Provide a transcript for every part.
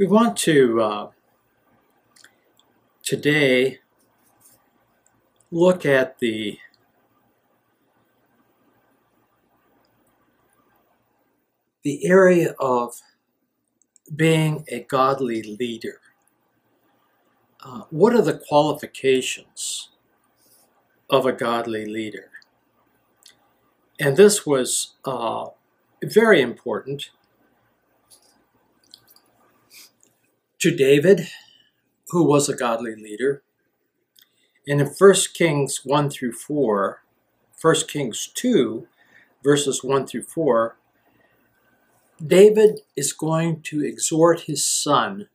We want to uh, today look at the the area of being a godly leader. Uh, what are the qualifications of a godly leader? And this was uh, very important to David, who was a godly leader. And in 1 Kings 1 through 4, 1 Kings 2, verses 1 through 4, David is going to exhort his son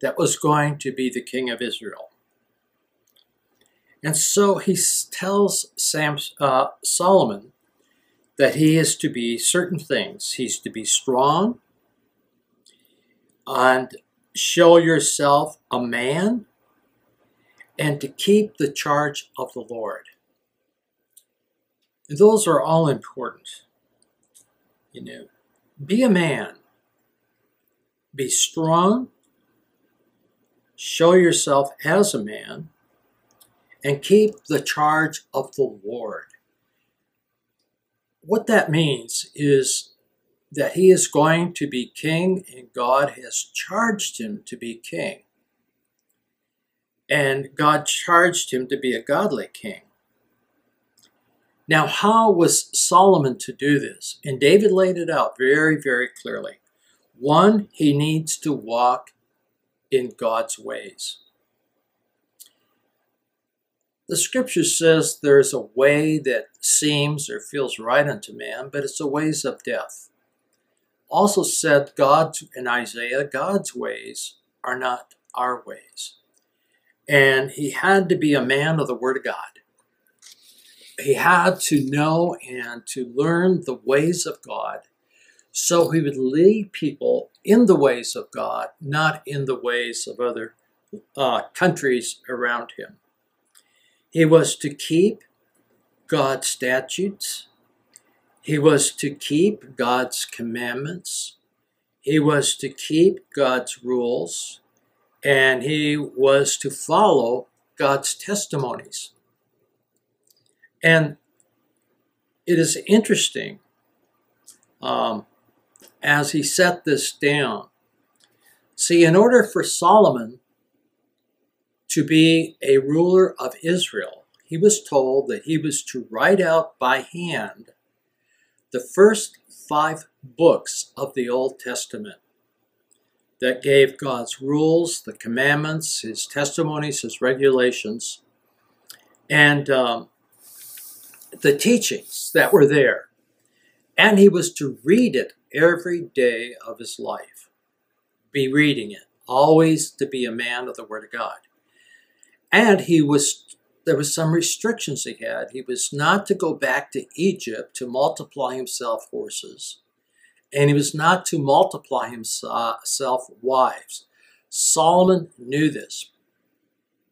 that was going to be the king of Israel. And so he tells Sam, uh, Solomon that he is to be certain things. He's to be strong and show yourself a man and to keep the charge of the Lord. And those are all important. You know, be a man, be strong, show yourself as a man, and keep the charge of the Lord. What that means is that he is going to be king and God has charged him to be king. And God charged him to be a godly king. Now, how was Solomon to do this? And David laid it out very, very clearly. One, he needs to walk in God's ways. The scripture says there's a way that seems or feels right unto man, but it's the ways of death. Also said God in Isaiah, God's ways are not our ways. And he had to be a man of the Word of God. He had to know and to learn the ways of God so he would lead people in the ways of God, not in the ways of other uh, countries around him. He was to keep God's statutes. He was to keep God's commandments. He was to keep God's rules. And he was to follow God's testimonies. And it is interesting um, as he set this down. See, in order for Solomon to be a ruler of Israel, he was told that he was to write out by hand the first five books of the Old Testament that gave God's rules, the commandments, his testimonies, his regulations, and um, the teachings that were there. And he was to read it every day of his life. Be reading it, always to be a man of the Word of God. And he was there was some restrictions he had. He was not to go back to Egypt to multiply himself horses, and he was not to multiply himself wives. Solomon knew this,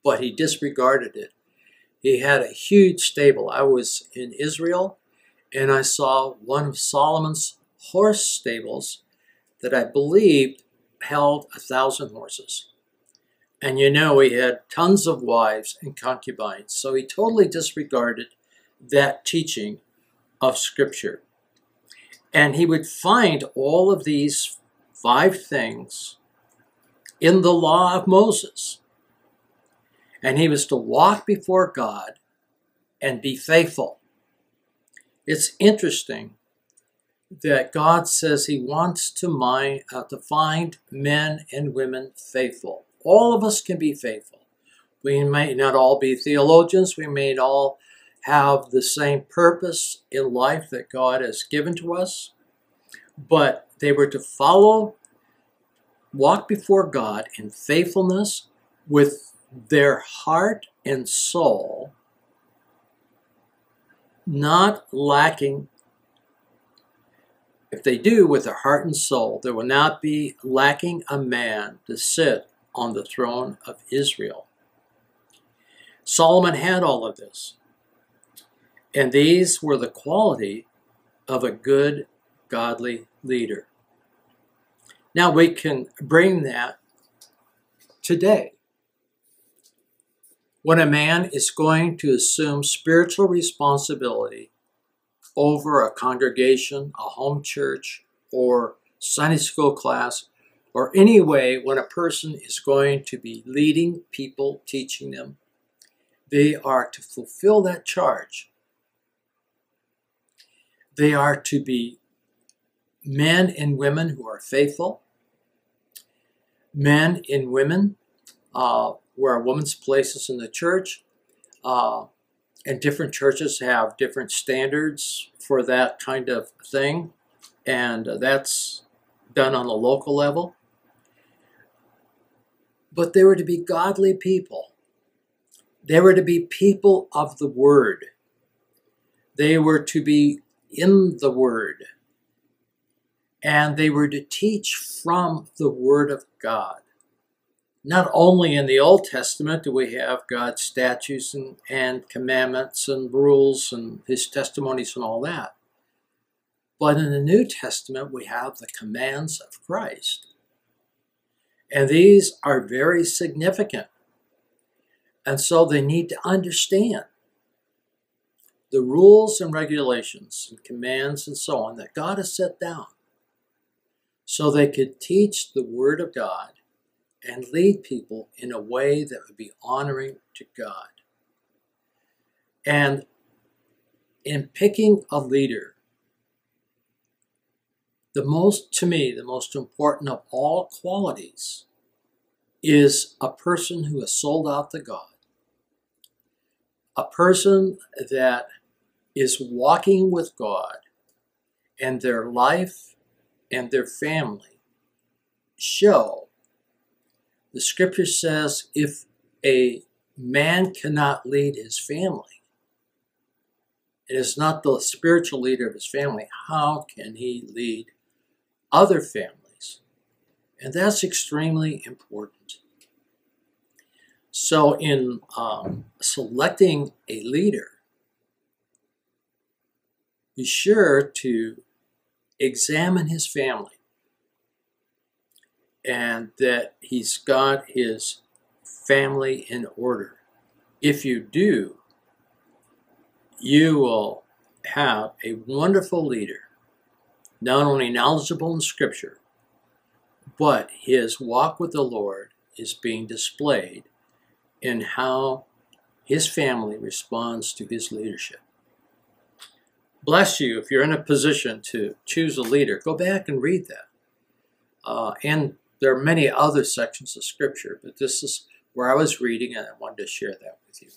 but he disregarded it. He had a huge stable. I was in Israel, and I saw one of Solomon's horse stables that I believed held a thousand horses. And you know, he had tons of wives and concubines, so he totally disregarded that teaching of Scripture. And he would find all of these five things in the law of Moses. And he was to walk before God and be faithful. It's interesting that God says he wants to, mind, uh, to find men and women faithful. All of us can be faithful. We may not all be theologians. We may not all have the same purpose in life that God has given to us. But they were to follow, walk before God in faithfulness with their heart and soul, not lacking. If they do with their heart and soul, there will not be lacking a man to sit on the throne of Israel. Solomon had all of this. And these were the quality of a good, godly leader. Now we can bring that today. When a man is going to assume spiritual responsibility over a congregation, a home church, or Sunday school class, or any way when a person is going to be leading people, teaching them, they are to fulfill that charge. They are to be men and women who are faithful, men and women uh, where a woman's place is in the church. Uh, and different churches have different standards for that kind of thing, and that's done on the local level. But they were to be godly people. They were to be people of the Word. They were to be in the Word. And they were to teach from the Word of God not only in the Old Testament do we have God's statutes and, and commandments and rules and his testimonies and all that, but in the New Testament we have the commands of Christ. And these are very significant. And so they need to understand the rules and regulations and commands and so on that God has set down so they could teach the Word of God and lead people in a way that would be honoring to God. And in picking a leader, the most, to me, the most important of all qualities is a person who is sold out to God. A person that is walking with God and their life and their family show the scripture says if a man cannot lead his family, and is not the spiritual leader of his family, how can he lead other families? And that's extremely important. So, in um, selecting a leader, be sure to examine his family and that he's got his family in order. If you do, you will have a wonderful leader, not only knowledgeable in Scripture, but his walk with the Lord is being displayed in how his family responds to his leadership. Bless you if you're in a position to choose a leader. Go back and read that. Uh, and there are many other sections of Scripture, but this is where I was reading and I wanted to share that with you.